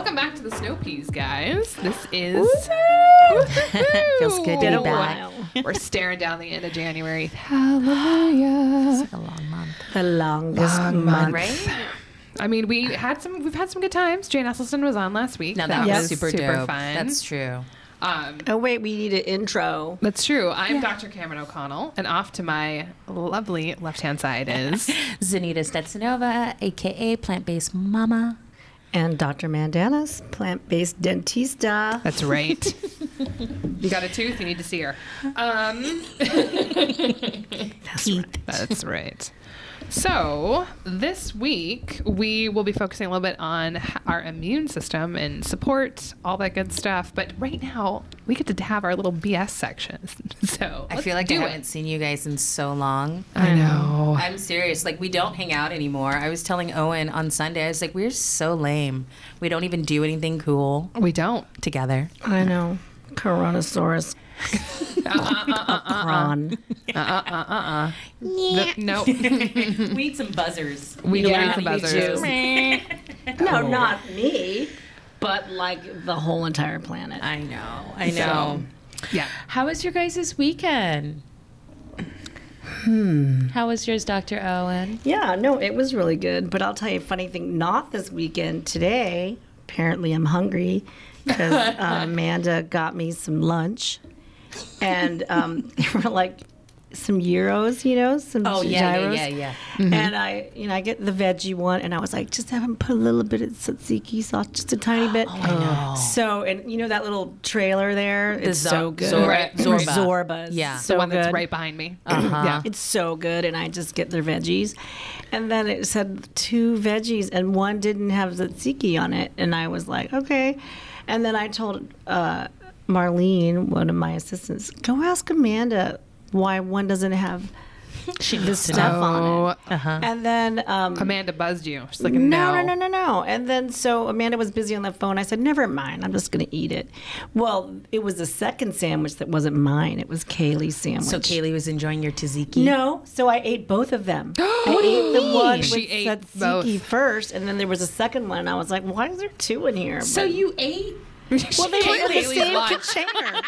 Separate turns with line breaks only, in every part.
Welcome back to the Snow Peas, guys. This is
Feels good to
Been
be
a
back.
while. We're staring down the end of January. Hallelujah.
It's like A long month.
The longest
Long
month.
Right?
I mean, we had some. We've had some good times. Jane Esselstyn was on last week.
No, that,
Yes.
was super,
super
dope.
fun.
That's true.
Um,
Oh wait, we need an intro.
that's true. I'm Dr. Cameron O'Connell, and off to my lovely left-hand side is
Zanita Stetsanova, aka Plant Based Mama.
And Dr. Mandanas, plant-based dentista.
That's right. you got a tooth, you need to see her. Um,
That's right.
that's right. So, this week we will be focusing a little bit on our immune system and support, all that good stuff. But right now, we get to have our little BS section. So,
I feel like I
do
haven't seen you guys in so long.
I know.
I'm serious. Like, we don't hang out anymore. I was telling Owen on Sunday, I was like, we're so lame. We don't even do anything cool
We don't.
together.
I know. Coronasaurus. Cron.
The- no.
we need some buzzers.
We
Yeah,
need some buzzers.
too. No, not me, but like the whole entire planet.
I know. I
So,
know.
yeah.
How was your guys' weekend? Hmm. How was yours, Dr. Owen?
Yeah, no, it was really good. But I'll tell you a funny thing. Not this weekend. Today, apparently, I'm hungry because uh, Amanda got me some lunch, and um, they were like some euros, you know, some gyros.
Oh, yeah,
gyros.
yeah, yeah,
And I, you know, I get the veggie one, and I was like, just have him put a little bit of tzatziki sauce, just a tiny bit.
Oh, I know.
So, and you know that little trailer there, it's
Zo-
so good.
Zor-
Right.
Zorba.
Zorba's.
Yeah.
so
the one that's
good.
right behind me.
Uh-huh.
Yeah.
It's so good, and I just get their veggies. And then it said two veggies, and one didn't have tzatziki on it. And I was like, okay. And then I told uh, Marlene, one of my assistants, go ask Amanda why one doesn't have
She
the
must
stuff on it.
Uh-huh.
And then um,
Amanda buzzed you. She's like,
no,
no,
no, no, no, no. And then so Amanda was busy on the phone. I said, never mind. I'm just going to eat it. Well, it was the second sandwich that wasn't mine. It was Kaylee's sandwich.
So Kaylee was enjoying your tzatziki.
No, so I ate both of them. I
What
ate the one
mean?
with
She ate
tzatziki
both.
first, and then there was a second one. And I was like, why is there two in here?
So
But-
you ate?
well, they were in the same
lunch.
container.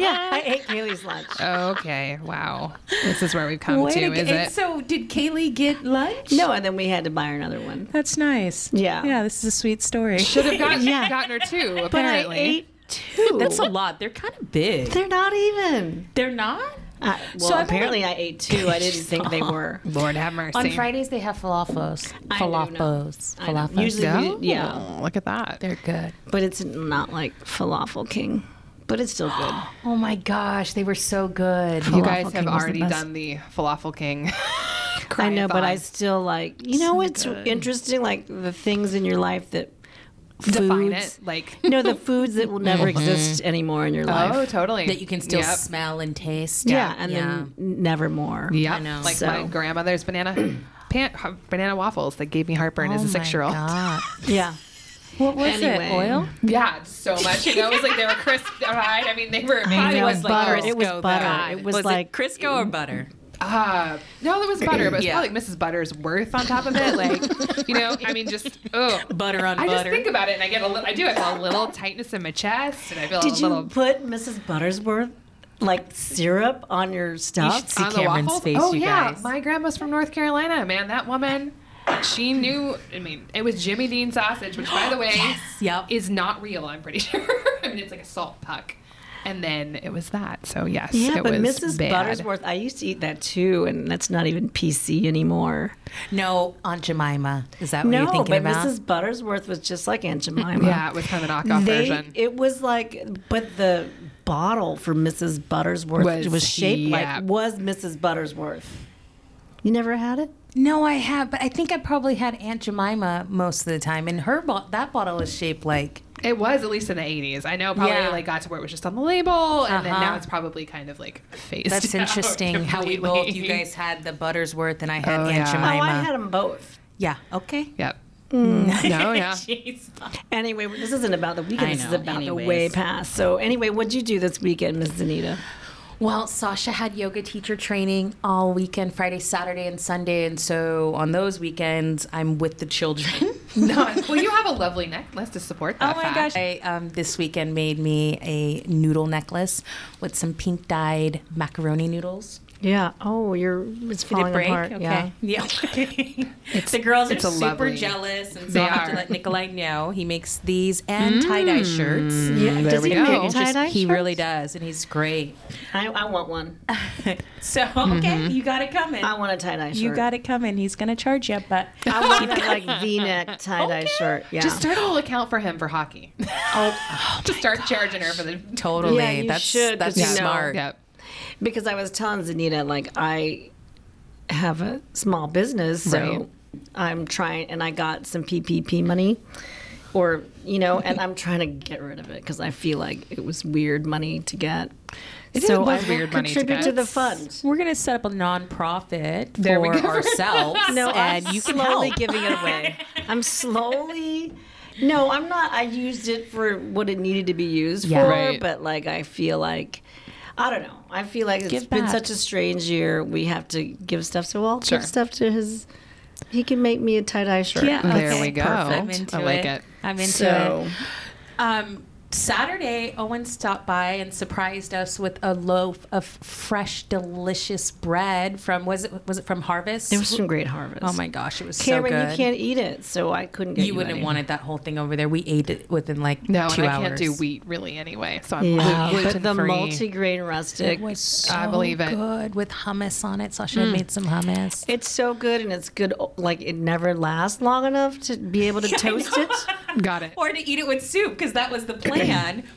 yeah, I ate Kaylee's lunch.
Okay, wow. This is where we've come
Way
to,
to
is it?
So did Kaylee get lunch?
No, and then we had to buy her another one.
That's nice.
Yeah.
Yeah, this is a sweet story.
Should have gotten,
Yeah.
gotten her too,
But
apparently.
I ate two.
That's a lot. They're kind of big.
They're not even.
They're not?
Uh, well,
So I'm
apparently I ate two. I didn't think they were.
Lord have mercy.
On Fridays they have falafels.
I do know.
Falafels. Falafels.
Usually
Go?
we- yeah.
Oh, Look at that.
They're good.
But it's not like falafel king. But it's still good.
Oh my gosh, they were so good.
You guys have
King was the
already done the falafel king.
I know, but I still like. You know what's interesting? Like the things in your life that
define
foods-
it. Like,
no, the foods that will never mm-hmm. exist anymore in your oh, life.
oh, totally.
that you can still
Yep.
smell and taste.
yeah, and then never more.
Yeah,
I know.
Like
So-
my grandmother's banana pan, banana waffles that gave me heartburn as a oh six year old.
Yeah.
What was
Anyway.
it? Oil?
Yeah, so much. You know, it was like they were crisp fried. I mean, they were.
know,
It was like
butter.
oh,
It was
Crisco,
butter.
God.
It was like-
Crisco or butter?
Uh, no, it was butter, but it's was
Yeah.
probably like Mrs. Butter's worth on top of it. Like, you know, I mean, just oh,
Butter on
I just
butter.
think about it, and I get a little. I do. I feel a little tightness in my chest, and I feel
Did
a
you
little.
put Mrs. butter's worth like syrup on your stuff?
see
on the
Cameron's
waffles?
face,
Oh
you
yeah,
guys.
my grandma's from North Carolina. Man, that woman, she knew. I mean, it was Jimmy Dean sausage, which, by the way, yes,
Yep.
is not real. I'm pretty sure. I mean, it's like a salt puck, and then it was that. So yes,
Yeah,
it
but
was
Mrs.
bad.
Buttersworth, I used to eat that too, and that's not even PC anymore.
No, Aunt Jemima. Is that what
no,
you're thinking about?
No, but
about?
Mrs. Buttersworth was just like Aunt Jemima.
Yeah, it was kind of a knockoff
They,
version.
it was like, but the bottle for Mrs. Buttersworth
Was-
was, shaped
yeah.
like was Mrs. Buttersworth. You never had it?
No, I have, but I think I probably had Aunt Jemima most of the time, and her bo- that bottle was shaped like.
It was at least in the 80s. I know probably
Yeah.
like got to where it was just on the label, and then
Uh-huh.
now it's probably kind of like phased.
That's
out
interesting how we both you guys had the Buttersworth and I had
Oh,
Aunt
yeah.
Oh, I had them both.
yeah. Okay.
Yep. No, yeah.
Jeez.
Anyway, this isn't about the weekend. This is
know,
about the way past. So, anyway, what'd you do this weekend, Miss Zanita?
Well, Sasha had yoga teacher training all weekend, Friday, Saturday, and Sunday. And so on those weekends, I'm with the children.
No, well, you have a lovely necklace to support that.
Oh my
fact.
gosh. I um, this weekend made me a noodle necklace with some pink dyed macaroni noodles.
Yeah. Oh, you're it's
Did
falling
it break?
apart.
Okay.
Yeah.
Yeah. the girls are
it's a
super
lovely-
jealous, and so
They
I have to let Nikolai know. He makes these and tie dye mm. shirts.
Yeah.
there
Does
we
he
go.
make tie dye?
He really does, and he's great.
I, I want one.
So okay, mm-hmm. you got it coming.
I want a tie dye shirt.
You got it coming. He's gonna charge you, but
I want that like V-neck tie dye shirt. Yeah.
Just start a little account for him for hockey.
oh,
Just start charging her for the.
totally.
Yeah, you
that's
should, 'cause
that's smart.
Yep.
Because I was telling Zanita like I have a small business, so
Right.
I'm trying, and I got some PPP money, or you know, and I'm trying to get rid of it because I feel like it was weird money to get.
It
so
was
I
weird money to
contribute
get.
to the fund.
We're gonna set up a nonprofit
There
for ourselves,
No,
and
I'm
you can
slowly
help.
giving it away. I'm slowly. No, I'm not. I used it for what it needed to be used
Yeah.
for,
Right.
but like I feel like. I don't know. I feel like it's
Give
been
back.
such a strange year. We have to give stuff. So I'll
Sure.
give stuff to his. He can make me a tie dye shirt.
Yeah,
There
okay,
we go.
perfect. I'm
I
into
like it.
I'm into
So
it. Um, Saturday, Owen stopped by and surprised us with a loaf of fresh, delicious bread from was it was it from Harvest?
it was some great harvest.
oh my gosh, it was
Cameron,
so good.
Karen, you can't eat it, so I couldn't get you.
You wouldn't have wanted that whole thing over there. We ate it within like
No,
two
and I
hours.
can't do wheat really anyway, so I'm
Yeah,
gluten
but the
multigrain
multi-grain rustic.
It was so
I believe it.
good with hummus on it. Sasha had mm. made some hummus.
it's so good, and it's good. Like it never lasts long enough to be able to toast it.
Got it.
Or to eat it with soup because that was the plan.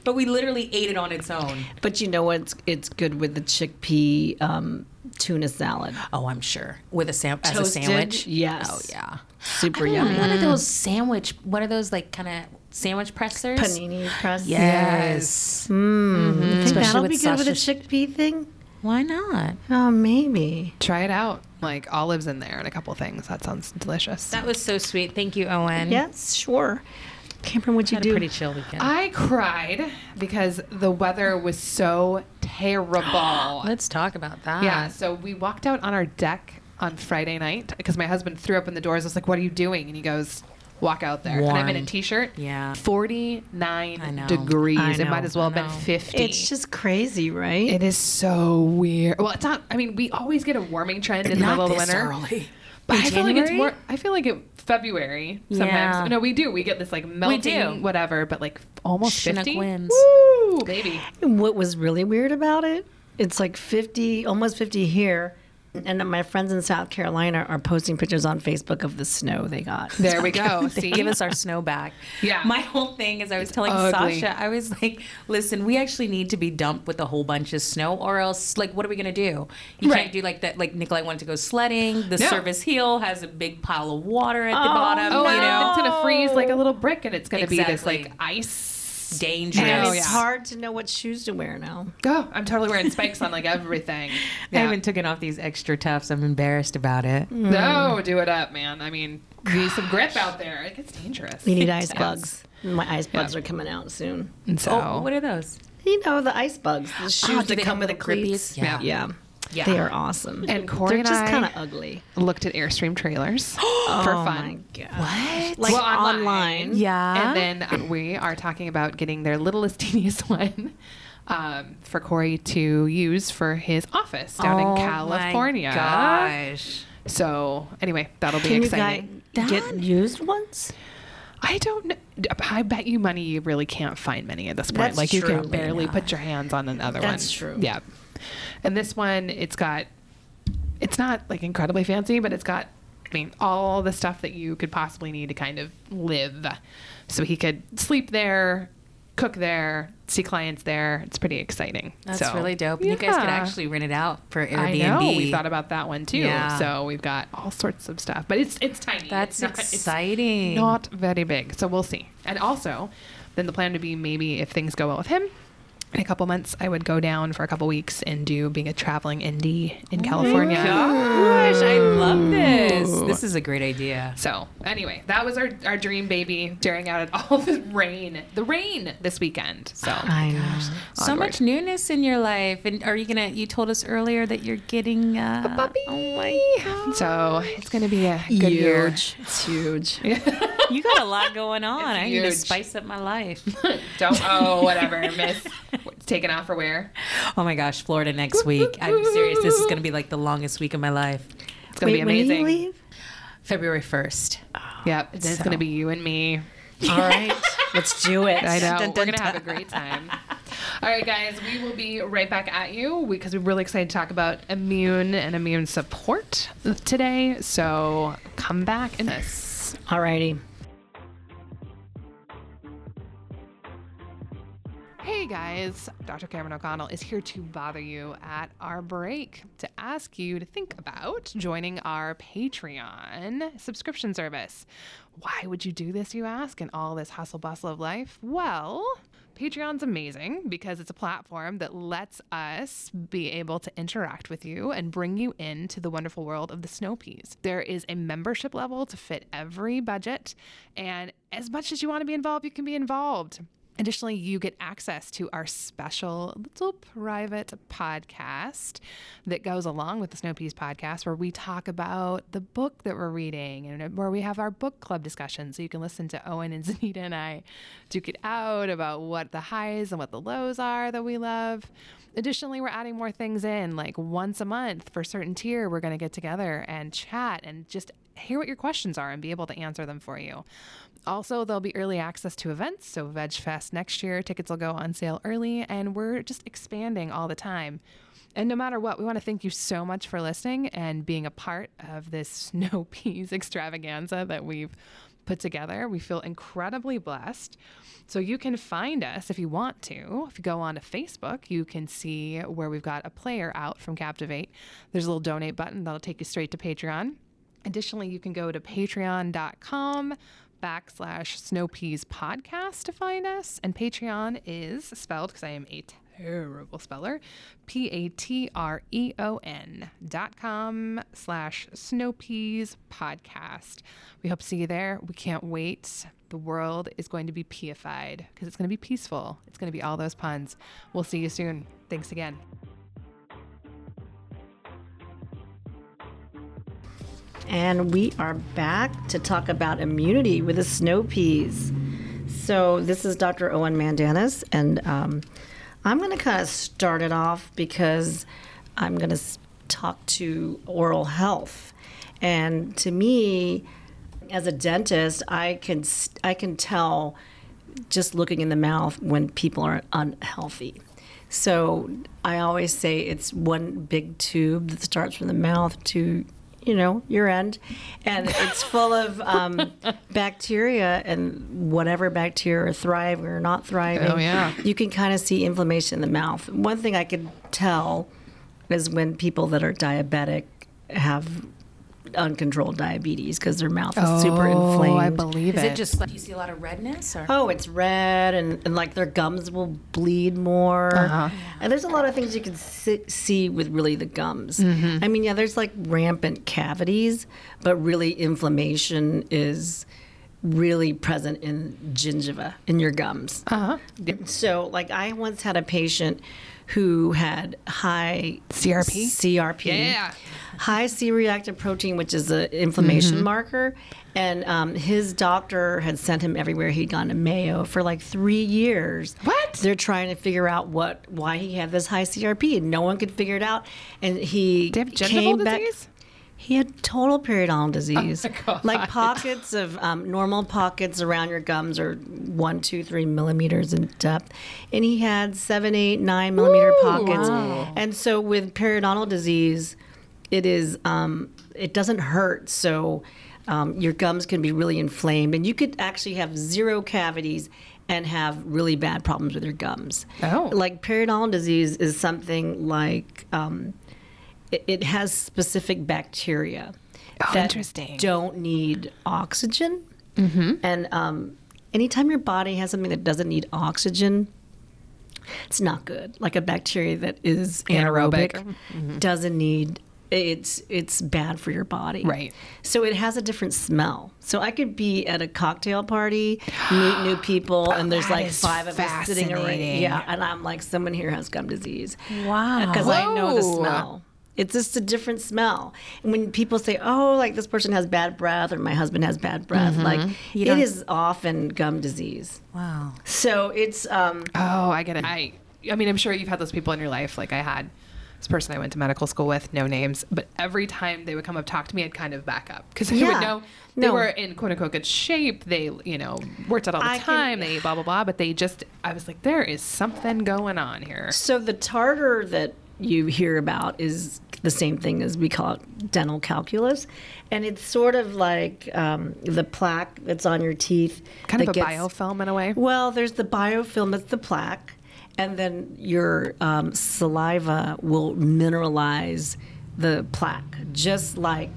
But we literally ate it on its own.
But you know what? It's, it's good with the chickpea um, tuna salad.
Oh, I'm sure with a sam- as a
Toasted,
sandwich.
yes.
Oh yeah.
Super
I
yummy.
want one of those sandwich. What are those like kind of sandwich pressers?
Panini press.
Yes.
Mm. Think
Especially
that'll be good with a chickpea thing.
Why not?
Oh, maybe.
Try it out. Like olives in there and a couple things. That sounds delicious.
That was so sweet. Thank you, Owen.
Yes, sure. Cameron, what'd you
Had a
do?
pretty chill weekend.
I cried because the weather was so terrible.
Let's talk about that.
Yeah, so we walked out on our deck on Friday night because my husband threw open the doors. I was like, "What are you doing?" And he goes, "Walk out there." And I'm in a
Warm.
t-shirt.
Yeah.
49
I know.
degrees.
I
It
know,
might as well have been 50.
It's just crazy, right?
It is so weird. Well, it's not. I mean, we always get a warming trend in the middle of the
this
winter.
early.
But
In
I feel like it's more. I feel like it February sometimes.
Yeah.
No, we do. We get this like melting
do.
whatever, but like almost
Chinook
50.
winds.
Woo, baby.
What was really weird about it, it's like 50, almost 50 here. And my friends in South Carolina are posting pictures on Facebook of the snow they got.
There we go. See,
give us our snow back.
Yeah.
My whole thing is I was telling
Ugly.
Sasha, I was like, listen, we actually need to be dumped with a whole bunch of snow or else like what are we gonna do? You
Right.
can't do like that like Nikolai wanted to go sledding. The
No.
service hill has a big pile of water at the oh, bottom.
Oh,
you
and
know.
it's gonna freeze like a little brick, and it's gonna be this like ice.
Dangerous.
And
Oh,
it's
yeah.
hard to know what shoes to wear now.
Go! I'm totally wearing spikes on like everything.
I
Yeah.
haven't taken off these Xtratufs. I'm embarrassed about it.
No, mm. do it up, man. I mean, be some grip out there. It gets dangerous.
You need ice
Yes.
bugs. My ice bugs
Yeah.
are coming out soon.
And oh, so,
Oh, what are those?
You know the ice bugs, the oh, shoes
do
that come with the
little
cleats.
Yeah.
yeah,
Yeah.
they are awesome.
And Corey
they're
and
just
I-
kind of ugly
looked at Airstream trailers for
oh
fun.
my god!
What?
Like
Well, online.
online.
Yeah.
And then uh, we are talking about getting their littlest, teeniest one um, for Corey to use for his office down
Oh
in
my
California.
gosh.
So anyway, that'll be
Can you guys
exciting.
get used ones?
I don't know. I bet you money you really can't find many at this point.
That's
like you can barely
Yeah.
put your hands on another one.
That's true.
Yeah. And this one, it's got, it's not like incredibly fancy, but it's got, I mean, all the stuff that you could possibly need to kind of live. So he could sleep there, cook there, see clients there. It's pretty exciting.
That's
So,
really dope. And You guys could actually rent it out for Airbnb.
I know. We thought about that one too.
Yeah.
So we've got all sorts of stuff, but it's it's tiny.
That's
It's not-
exciting.
Not very big. So we'll see. And also, then the plan would be maybe if things go well with him, in a couple months, I would go down for a couple weeks and do being a traveling indie in California.
Gosh, I love this. This is a great idea.
So anyway, that was our, our dream baby staring out at all the rain, the rain this weekend. So
I know.
So
Onward.
much newness in your life. And are you gonna? You told us earlier that you're getting uh,
a puppy.
Oh my god!
So it's gonna be a good year.
Huge. It's huge.
You got a lot going on. I need to spice up my life.
Don't oh whatever, Miss. Taken off for where?
Oh my gosh, Florida next week. I'm serious. This is gonna be like the longest week of my life.
It's gonna
Wait,
be
when do
amazing.
you leave?
February first.
Oh, yep, it's
So-
gonna be you and me.
All right. Let's do it.
I know.
Dun,
We're going to have a great time. All right, guys, we will be right back at you because we're really excited to talk about immune and immune support today. So come back in this.
All righty.
Hey guys, Dr. Cameron O'Connell is here to bother you at our break to ask you to think about joining our Patreon subscription service. Why would you do this, you ask, in all this hustle bustle of life? Well, Patreon's amazing because it's a platform that lets us be able to interact with you and bring you into the wonderful world of the snow peas. There is a membership level to fit every budget, and as much as you want to be involved, you can be involved. Additionally, you get access to our special little private podcast that goes along with the Snow Peas podcast, where we talk about the book that we're reading and where we have our book club discussion. So you can listen to Owen and Zanita and I duke it out about what the highs and what the lows are that we love. Additionally, we're adding more things in, like once a month for certain tier, we're going to get together and chat and just hear what your questions are and be able to answer them for you. Also, there'll be early access to events. So, Veg Fest next year, tickets will go on sale early, and we're just expanding all the time. And no matter what, we want to thank you so much for listening and being a part of this snow peas extravaganza that we've put together. We feel incredibly blessed. So you can find us if you want to. If you go on to Facebook, you can see where we've got a player out from Captivate. There's a little donate button that'll take you straight to Patreon. Additionally, you can go to patreon.com backslash snowpeas podcast to find us. And Patreon is spelled because I am a terrible speller. P A T R E O N dot com slash snowpeas podcast. We hope to see you there. We can't wait. The world is going to be peified because it's going to be peaceful. It's going to be all those puns. We'll see you soon. Thanks again.
And we are back to talk about immunity with the snow peas. So, this is Dr. Owen Mandanis, and um, I'm going to kind of start it off because I'm going to talk to oral health. And to me, as a dentist, I can I can tell just looking in the mouth when people are unhealthy. So I always say it's one big tube that starts from the mouth to, you know, your end, and it's full of um, bacteria and whatever bacteria are thriving or not thriving.
Oh, yeah.
You can kind of see inflammation in the mouth. One thing I could tell is when people that are diabetic have uncontrolled diabetes because their mouth is super inflamed.
Oh, I believe
Is
it.
it just like you see a lot of redness or?
Oh, it's red, and, and like their gums will bleed more.
Uh-huh.
And there's a lot of things you can see, see with really the gums. I mean, yeah, there's like rampant cavities, but really inflammation is really present in gingiva, in your gums.
uh-huh.
So, like, I once had a patient who had high
CRP?
CRP.
Yeah.
High C-reactive protein, which is an inflammation marker. And um, his doctor had sent him everywhere. He'd gone to Mayo for like three years.
What?
They're trying to figure out what why he had this high CRP, and no one could figure it out. And he
Do you have
came
gingival
back.
disease?
He had total periodontal disease.
God.
like pockets of um, normal pockets around your gums are one, two, three millimeters in depth, and he had seven, eight, nine millimeter pockets. And so with periodontal disease, it is um, it doesn't hurt, so um, your gums can be really inflamed, and you could actually have zero cavities and have really bad problems with your gums.
Oh.
like periodontal disease is something like. Um, it, it has specific bacteria
Oh,
that
interesting.
don't need oxygen. Mm-hmm. And um, anytime your body has something that doesn't need oxygen, it's not good. Like a bacteria that is
Anaerobic.
anaerobic, doesn't need it's it's bad for your body.
Right.
So it has a different smell. So I could be at a cocktail party, meet new people, and there's like five of us sitting around. Yeah, and I'm like, someone here has gum disease.
Wow.
Because I know the smell. It's just a different smell. And when people say, "Oh, like this person has bad breath," or "My husband has bad breath," like it
don't-
is often gum disease.
Wow.
So it's um,
Oh, I get it. I, I mean, I'm sure you've had those people in your life. Like I had this person I went to medical school with, no names, but every time they would come up talk to me, I'd kind of back up because I
Yeah.
would know they
No.
were in quote unquote good shape. They, you know, worked out all the
I can-
time. they blah blah blah. But they just, I was like, there is something going on here.
So the tartar that you hear about is the same thing as we call it dental calculus, and it's sort of like um, the plaque that's on your teeth.
Kind of a
gets-
biofilm in a way.
Well, there's the biofilm that's the plaque, and then your um, saliva will mineralize the plaque, just like.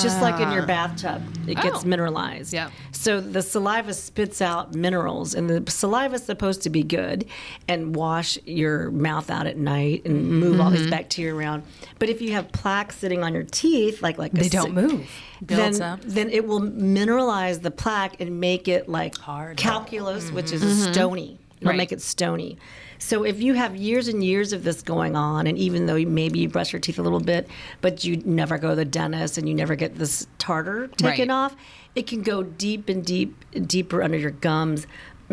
Just like in your bathtub, it gets
Oh.
mineralized.
Yeah.
So the saliva spits out minerals, and the saliva is supposed to be good and wash your mouth out at night and move all
Mm-hmm.
these bacteria around. But if you have plaque sitting on your teeth, like like a
They don't
si-
move.
Then,
up.
then it will mineralize the plaque and make it like
Hard.
calculus, which is
Mm-hmm.
stony. It'll
Right.
make it stony. So if you have years and years of this going on, and even though you- maybe you brush your teeth a little bit, but you never go to the dentist and you never get this tartar taken
Right.
off, it can go deep and deep, deeper under your gums,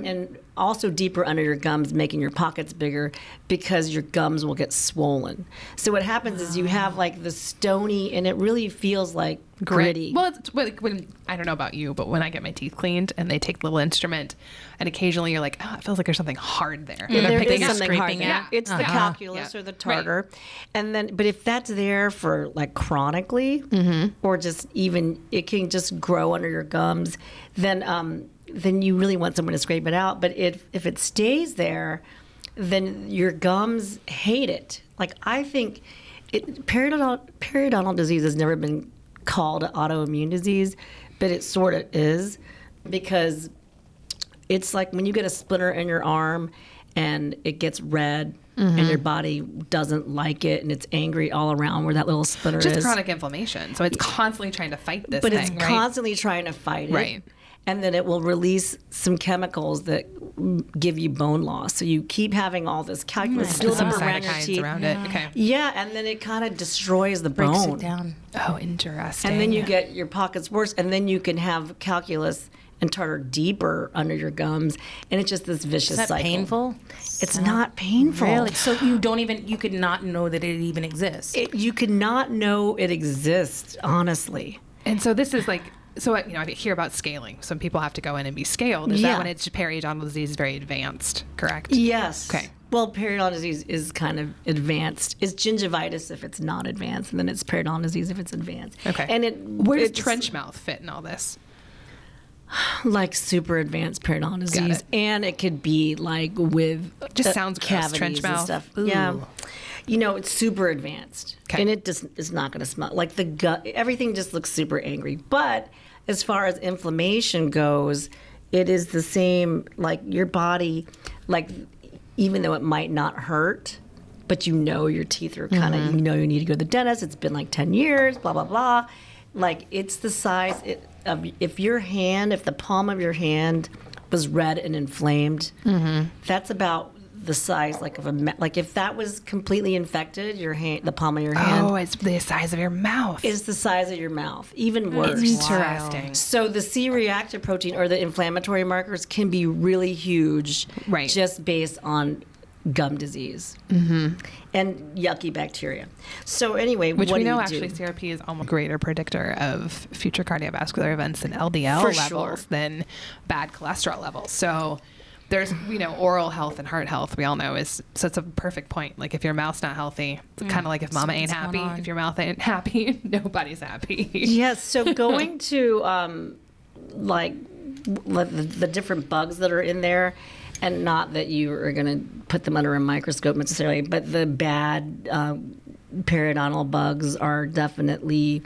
and also deeper under your gums, making your pockets bigger because your gums will get swollen. So what happens is you have like the stony, and it really feels like gritty.
Well, it's like when I don't know about you, but when I get my teeth cleaned and they take the little instrument, and occasionally you're like, oh, it feels like there's something hard there.
There
picking
is something hard there.
at.
It's the
Uh-huh.
calculus
Yeah.
or the tartar, and then but if that's there for like chronically,
Mm-hmm.
or just even it can just grow under your gums, then um, then you really want someone to scrape it out. But if if it stays there, then your gums hate it. Like I think, it, periodontal periodontal disease has never been called autoimmune disease, but it sort of is because it's like when you get a splinter in your arm and it gets red
Mm-hmm.
and your body doesn't like it and it's angry all around where that little splinter
just
is.
Just chronic inflammation. So it's constantly trying to fight this
but
thing,
it's
right?
constantly trying to fight it.
Right.
And then it will release some chemicals that give you bone loss. So you keep having all this calculus mm.
Put
build
some
up around your teeth.
around it. Okay.
Yeah, and then it kind of destroys the
Breaks
bone.
it down.
Oh, interesting.
And then you get your pockets worse, and then you can have calculus and tartar deeper under your gums, and it's just this vicious
Is that
cycle.
painful?
It's not painful.
Really? So you don't even you could not know that it even exists.
It, you not know it exists, honestly.
And so this is like, so you know, I hear about scaling. Some people have to go in and be scaled. Is
Yeah.
that when it's periodontal disease is very advanced? Correct.
Yes.
Okay.
Well, periodontal disease is kind of advanced. It's gingivitis if it's not advanced, and then it's periodontal disease if it's advanced.
Okay.
And it
Where does trench mouth fit in all this?
like super advanced periodontal disease,
it.
and it could be like with
Just
uh,
sounds gross,
cavities
trench
and
mouth.
stuff.
Ooh.
Yeah. You know, it's super advanced,
Okay.
and it just is not going to smell like the gut. Everything just looks super angry. But as far as inflammation goes, it is the same. Like your body, like even though it might not hurt, but you know your teeth are kind of.
Mm-hmm.
You know you need to go to the dentist. It's been like ten years. Blah blah blah. Like it's the size it, of if your hand, if the palm of your hand was red and inflamed,
Mm-hmm.
that's about the size like of a ma- like if that was completely infected, your hand, the palm of your hand
Oh, it's the size of your mouth.
is the size of your mouth, even worse.
Interesting.
So the C-reactive protein or the inflammatory markers can be really huge,
Right.
Just based on gum disease mm-hmm. and yucky bacteria. So anyway,
Which
what
we
do
know
you
actually
do?
CRP is almost a greater predictor of future cardiovascular events than LDL
For
levels
sure.
than bad cholesterol levels. So there's you know oral health and heart health we all know is so it's a perfect point. Like if your mouth's not healthy, it's kind of like if mama ain't
Something's going
happy.
on.
If your mouth ain't happy, nobody's happy.
Yes. So going to um, like the, the different bugs that are in there, and not that you are going to put them under a microscope necessarily, but the bad uh, periodontal bugs are definitely.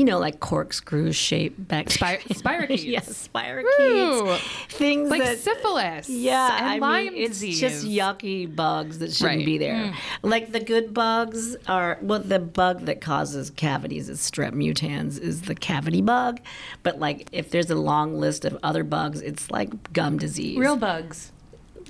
You know, like corkscrew shaped back
Spir- spirochetes.
yes, spirochetes. Things
like
that
syphilis.
yeah,
and
I
Lyme
mean, it's
disease.
just yucky bugs that shouldn't
Right.
be there. Mm. Like the good bugs are well, the bug that causes cavities is strep mutans is the cavity bug, but like if there's a long list of other bugs, it's like gum disease.
Real bugs.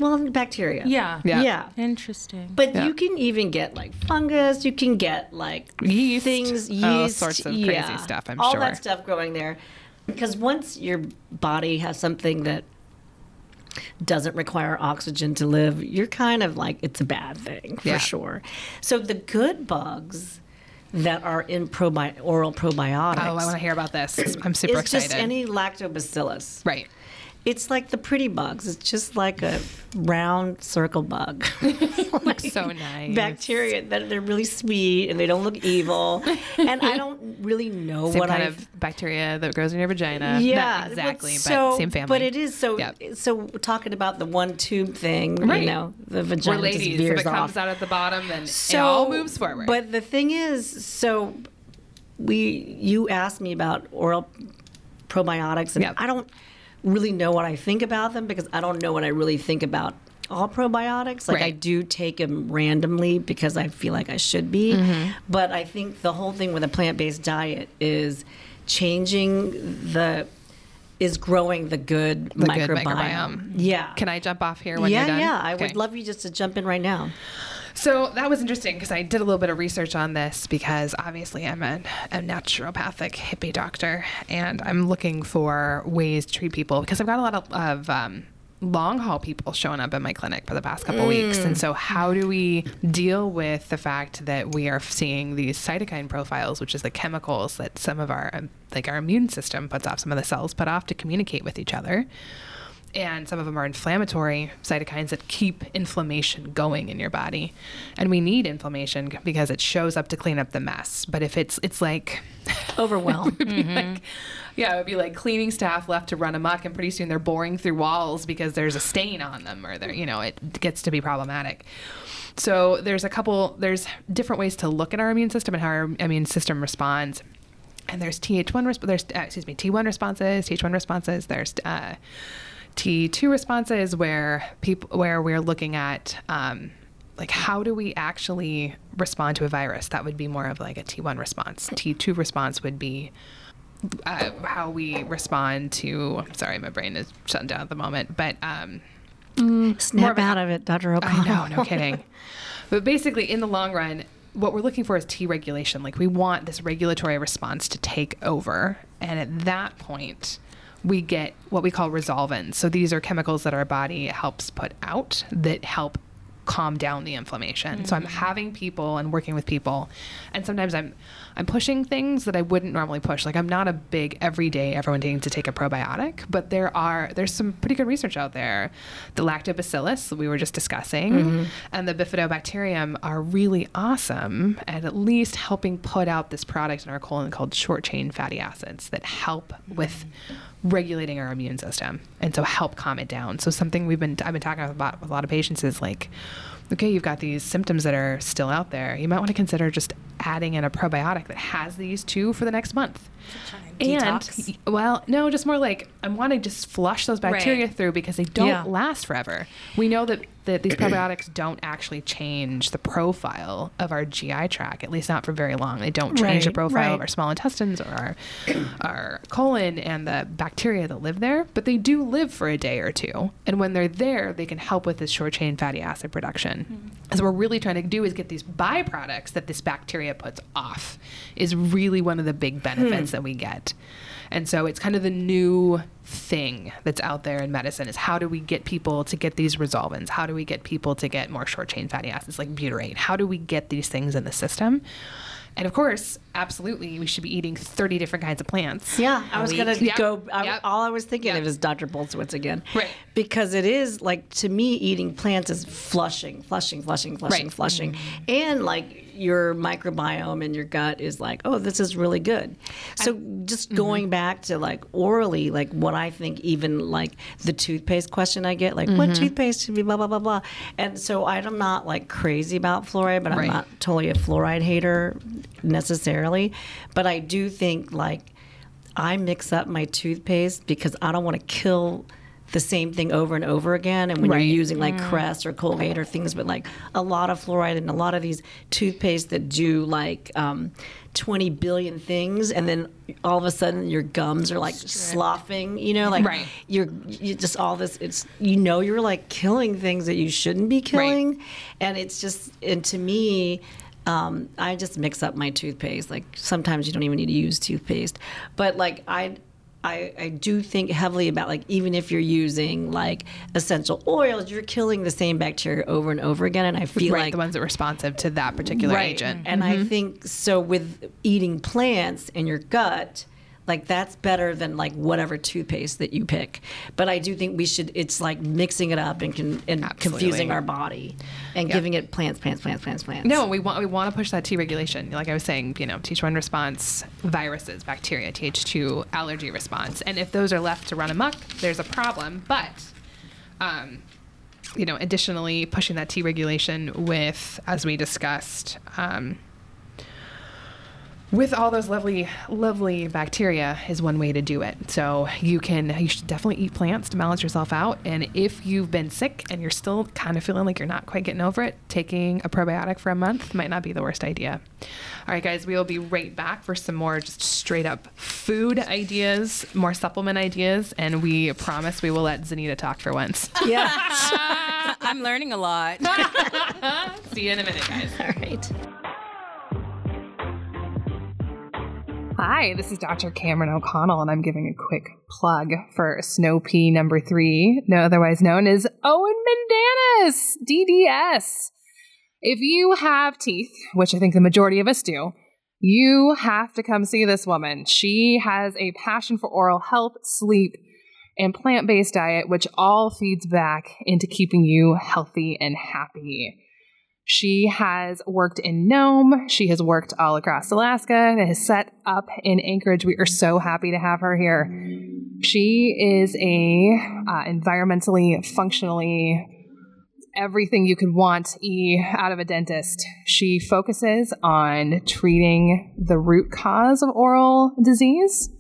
Well, bacteria.
Yeah.
Yeah.
yeah.
Interesting.
But
Yeah.
you can even get like fungus. You can get like
Yeast.
things, yeast,
All sorts of crazy stuff, I'm
all
sure.
All that stuff growing there, because once your body has something that doesn't require oxygen to live, you're kind of like it's a bad thing for
Yeah.
sure. So the good bugs that are in probi- oral probiotics.
Oh, I want to hear about this. I'm super
it's
excited.
just any lactobacillus.
right.
It's like the pretty bugs. It's just like a round circle bug.
Looks so nice.
bacteria that they're really sweet and they don't look evil. and I don't really know
Same
what
kind
I
of bacteria that grows in your vagina.
yeah,
Not exactly,
so,
but same family.
But it is so.
Yep.
So talking about the one tube thing,
Right.
you know, the
We're
vagina just
ladies.
veers
If it comes
off.
out at the bottom, then
so
it all moves forward.
But the thing is, so we you asked me about oral probiotics, and
Yep.
I don't really know what I think about them because I don't know what I really think about all probiotics. Like I do take them randomly because I feel like I should be,
Mm-hmm.
but I think the whole thing with a plant-based diet is changing the is growing the good
The good
microbiome.
microbiome.
Yeah.
Can I jump off here when
yeah,
you're done?
yeah. I
Okay.
would love you just to jump in right now.
So that was interesting because I did a little bit of research on this because obviously I'm a, a naturopathic hippie doctor and I'm looking for ways to treat people because I've got a lot of, of um, long haul people showing up in my clinic for the past couple weeks. And so, how do we deal with the fact that we are seeing these cytokine profiles, which is the chemicals that some of our, like our immune system puts off, some of the cells put off to communicate with each other? And some of them are inflammatory cytokines that keep inflammation going in your body and we need inflammation because it shows up to clean up the mess but if it's it's like
Overwhelm.
it be like yeah it would be like cleaning staff left to run amok and pretty soon they're boring through walls because there's a stain on them or they're you know it gets to be problematic so there's a couple there's different ways to look at our immune system and how our immune system responds and there's Th1 resp- there's uh, excuse me T1 responses, Th1 responses. There's uh, T2 responses where people where we're looking at um, like how do we actually respond to a virus? That would be more of like a T1 response. T2 response would be uh, how we respond to. Sorry, my brain is shutting down at the moment, but um,
Snap out of it, Dr.
I
O'Connell.
know, no kidding. But basically, in the long run, what we're looking for is T regulation. Like we want this regulatory response to take over, and at that point, we get what we call resolvins. So these are chemicals that our body helps put out that help calm down the inflammation. So I'm mm. having people and working with people, and sometimes I'm I'm pushing things that I wouldn't normally push. Like I'm not a big everyday everyone needs to take a probiotic, but there are there's some pretty good research out there. The lactobacillus we were just discussing mm-hmm. and the bifidobacterium are really awesome at at least helping put out this product in our colon called short chain fatty acids that help with mm. Regulating our immune system and so help calm it down. So something we've been I've been talking about with a lot of patients is like okay, you've got these symptoms that are still out there. You might want to consider just adding in a probiotic that has these two for the next month.
Detox?
And well, no, just more like I want to just flush those bacteria
Right.
through because they don't
Yeah.
last forever. We know that, that these probiotics don't actually change the profile of our GI tract, at least not for very long. They don't change the
Right,
profile of our small intestines or our our colon and the bacteria that live there, but they do live for a day or two. And when they're there, they can help with this short chain fatty acid production. Mm-hmm. So what we're really trying to do is get these byproducts that this bacteria puts off is really one of the big benefits hmm. that we get. And so it's kind of the new thing that's out there in medicine is how do we get people to get these resolvins? How do we get people to get more short chain fatty acids like butyrate? How do we get these things in the system? And of course, absolutely, we should be eating 30 different kinds of plants.
Yeah, I was gonna
Yep,
go. I,
yep.
All I was thinking
Yep.
of is Dr. Bulsiewicz again,
Right.
Because it is like to me, eating plants is flushing, flushing, flushing, flushing,
Right.
flushing, mm-hmm. and like your microbiome and your gut is like, oh, this is really good. So just mm-hmm. going back to like orally, like what I think, even like the toothpaste question I get, like what mm-hmm. toothpaste should be blah blah blah blah, and so I'm not like crazy about fluoride, but I'm not totally a fluoride hater necessarily, but I do think like I mix up my toothpaste because I don't want to kill the same thing over and over again. And when
Right.
you're using like Crest or Colgate or things, but like a lot of fluoride and a lot of these toothpaste that do like um, 20 billion things, and then all of a sudden your gums are like sloughing, you know, like
Right.
you're you just all this. It's you know you're like killing things that you shouldn't be killing, and it's just and to me. Um, I just mix up my toothpaste. Like sometimes you don't even need to use toothpaste, but like I, I, I do think heavily about like even if you're using like essential oils, you're killing the same bacteria over and over again. And I feel
right,
like
the ones that are responsive to that particular agent.
and I mm-hmm. think so with eating plants in your gut, like that's better than like whatever toothpaste that you pick. But I do think we should. It's like mixing it up and, con- and
Absolutely.
confusing our body and
Yeah.
giving it plants, plants, plants, plants, plants.
No, we want we want to push that T regulation. Like I was saying, you know, Th1 response, viruses, bacteria, Th2 allergy response, and if those are left to run amok, there's a problem. But, um, you know, additionally pushing that T regulation with, as we discussed, um, with all those lovely, lovely bacteria is one way to do it. So you can, you should definitely eat plants to balance yourself out. And if you've been sick and you're still kind of feeling like you're not quite getting over it, taking a probiotic for a month might not be the worst idea. All right, guys, we will be right back for some more just straight up food ideas, more supplement ideas, and we promise we will let Zanita talk for once.
Yeah.
I'm learning a lot.
See you in a minute, guys.
All right.
Hi, this is Dr. Cameron O'Connell, and I'm giving a quick plug for Snow Pea number three, no otherwise known as Owen Mandanis, DDS. If you have teeth, which I think the majority of us do, you have to come see this woman. She has a passion for oral health, sleep, and plant based diet, which all feeds back into keeping you healthy and happy. She has worked in Nome. She has worked all across Alaska and has set up in Anchorage. We are so happy to have her here. She is a uh, environmentally, functionally, everything you could want e out of a dentist. She focuses on treating the root cause of oral disease,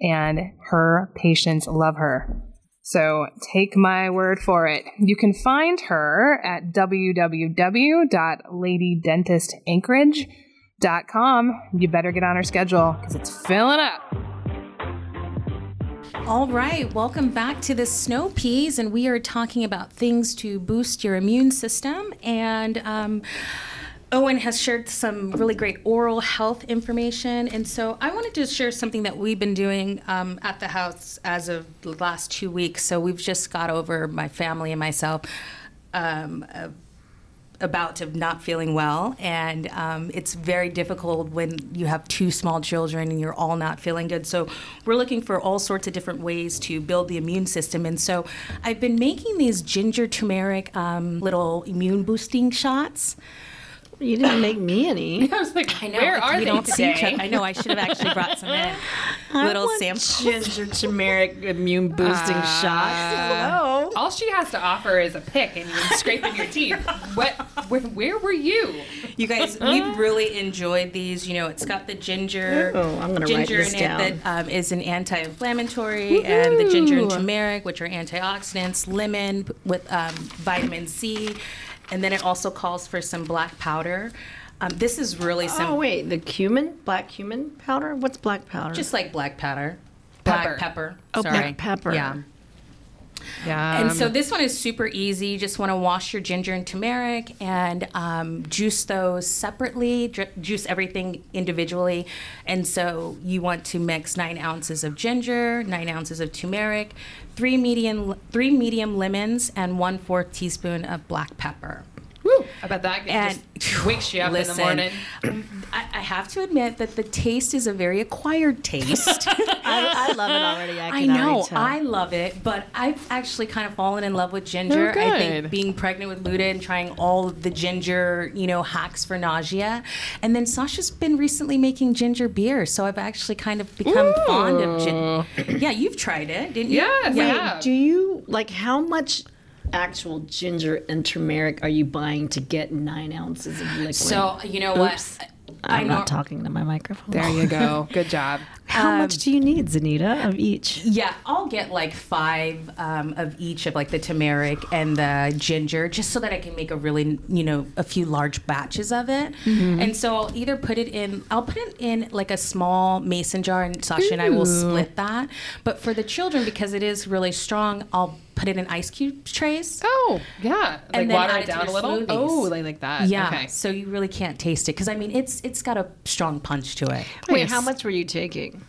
and her patients love her. So take my word for it. You can find her at www.ladydentistanchorage.com. You better get on her schedule because it's filling up.
All right, welcome back to the Snow Peas, and we are talking about things to boost your immune system. And um, Owen has shared some really great oral health information, and so I wanted to share something that we've been doing um, at the house as of the last two weeks. So we've just got over my family and myself. Um, about of not feeling well, and um, it's very difficult when you have two small children and you're all not feeling good. So we're looking for all sorts of different ways to build the immune system. And so I've been making these ginger turmeric um, little immune boosting shots.
You didn't make me any.
I was like,
I know
where
we
are they
don't see each
today?
other. I know I should have actually brought some in.
I
Little samples.
Ginger turmeric immune boosting shots. Hello.
All she has to offer is a pick and you're scraping your teeth. What? Where, where were you?
You guys, we've really enjoyed these. You know, it's got the ginger,
Oh, I'm gonna write
ginger
this
in
down.
it that um, is an anti-inflammatory, and the ginger and turmeric, which are antioxidants. Lemon with um, vitamin C, and then it also calls for some black powder. Um, this is really some
Oh wait, the cumin, black cumin powder. What's black powder?
just like black powder,
Pepper.
black pepper.
Oh,
Sorry,
black pepper.
Yeah.
Yeah.
And so this one is super easy. You just want to wash your ginger and turmeric and um, juice those separately, dri- juice everything individually. And so you want to mix nine ounces of ginger, nine ounces of turmeric, three medium, three medium lemons, and one fourth teaspoon of black pepper.
Woo, I bet that
And
just wakes you up
listen,
in the morning.
I, I have to admit that the taste is a very acquired taste.
I, I love it already. I,
I know,
tell.
I love it, but I've actually kind of fallen in love with ginger.
Oh,
I think being pregnant with Luda and trying all of the ginger, you know, hacks for nausea. And then Sasha's been recently making ginger beer, so I've actually kind of become fond of ginger. Yeah, you've tried it, didn't you?
Yes, I
yeah.
have.
Do you like how much actual ginger and turmeric are you buying to get nine ounces of liquid?
So you know
Oops.
what?
I'm
I
not talking to my microphone.
There you go. Good job.
How
Um,
much do you need, Zanita, of each?
Yeah, I'll get like five um, of each of like the turmeric and the ginger, just so that I can make a really, you know, a few large batches of it. And so I'll either put it in, I'll put it in like a small mason jar, and Sasha and I will split that. But for the children, because it is really strong, I'll put it in ice cube trays.
Oh, yeah. Like
And then
water it
it
down a little.
smoothies.
Oh, like, like that.
Yeah,
Okay.
so you really can't taste it because I mean it's it's got a strong punch to it.
Wait,
Nice.
how much were you taking?